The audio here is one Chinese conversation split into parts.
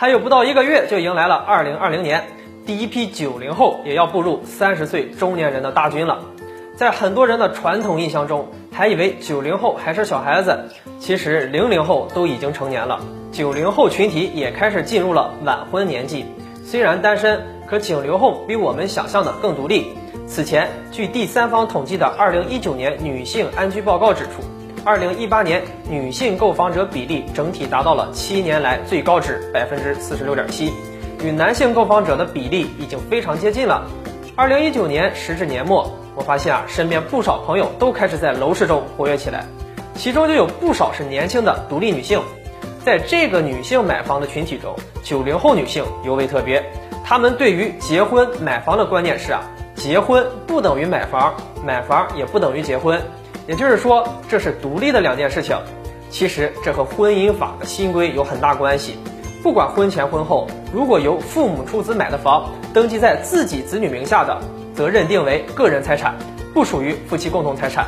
还有不到一个月就迎来了二零二零年，第一批九零后也要步入三十岁中年人的大军了。在很多人的传统印象中，还以为九零后还是小孩子，其实零零后都已经成年了。九零后群体也开始进入了晚婚年纪，虽然单身，可九零后比我们想象的更独立。此前，据第三方统计的二零一九年女性安居报告指出，二零一八年女性购房者比例整体达到了七年来最高值百分之四十六点七，与男性购房者的比例已经非常接近了。二零一九年时至年末，我发现啊，身边不少朋友都开始在楼市中活跃起来，其中就有不少是年轻的独立女性。在这个女性买房的群体中，九零后女性尤为特别。她们对于结婚买房的观念是啊，结婚不等于买房，买房也不等于结婚，也就是说这是独立的两件事情。其实这和婚姻法的新规有很大关系。不管婚前婚后，如果由父母出资买的房，登记在自己子女名下的，则认定为个人财产，不属于夫妻共同财产。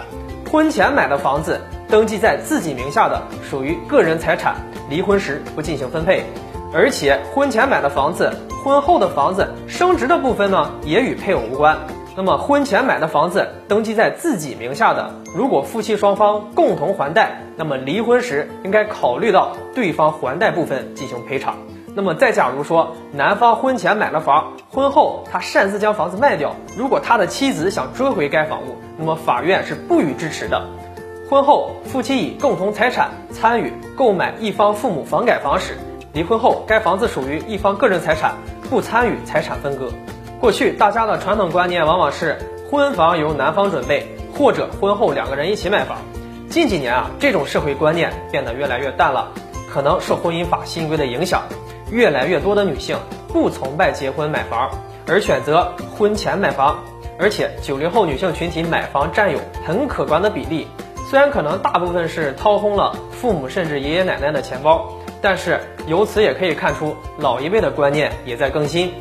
婚前买的房子登记在自己名下的，属于个人财产。离婚时不进行分配，而且婚前买的房子，婚后的房子升值的部分呢，也与配偶无关。那么婚前买的房子登记在自己名下的，如果夫妻双方共同还贷，那么离婚时应该考虑到对方还贷部分进行赔偿。那么再假如说男方婚前买了房，婚后他擅自将房子卖掉，如果他的妻子想追回该房屋，那么法院是不予支持的。婚后，夫妻以共同财产参与购买一方父母房改房时，离婚后该房子属于一方个人财产，不参与财产分割。过去大家的传统观念往往是婚房由男方准备，或者婚后两个人一起买房。近几年啊，这种社会观念变得越来越淡了，可能受婚姻法新规的影响，越来越多的女性不崇拜结婚买房，而选择婚前买房。而且九零后女性群体买房占有很可观的比例。虽然可能大部分是掏空了父母甚至爷爷奶奶的钱包，但是由此也可以看出老一辈的观念也在更新。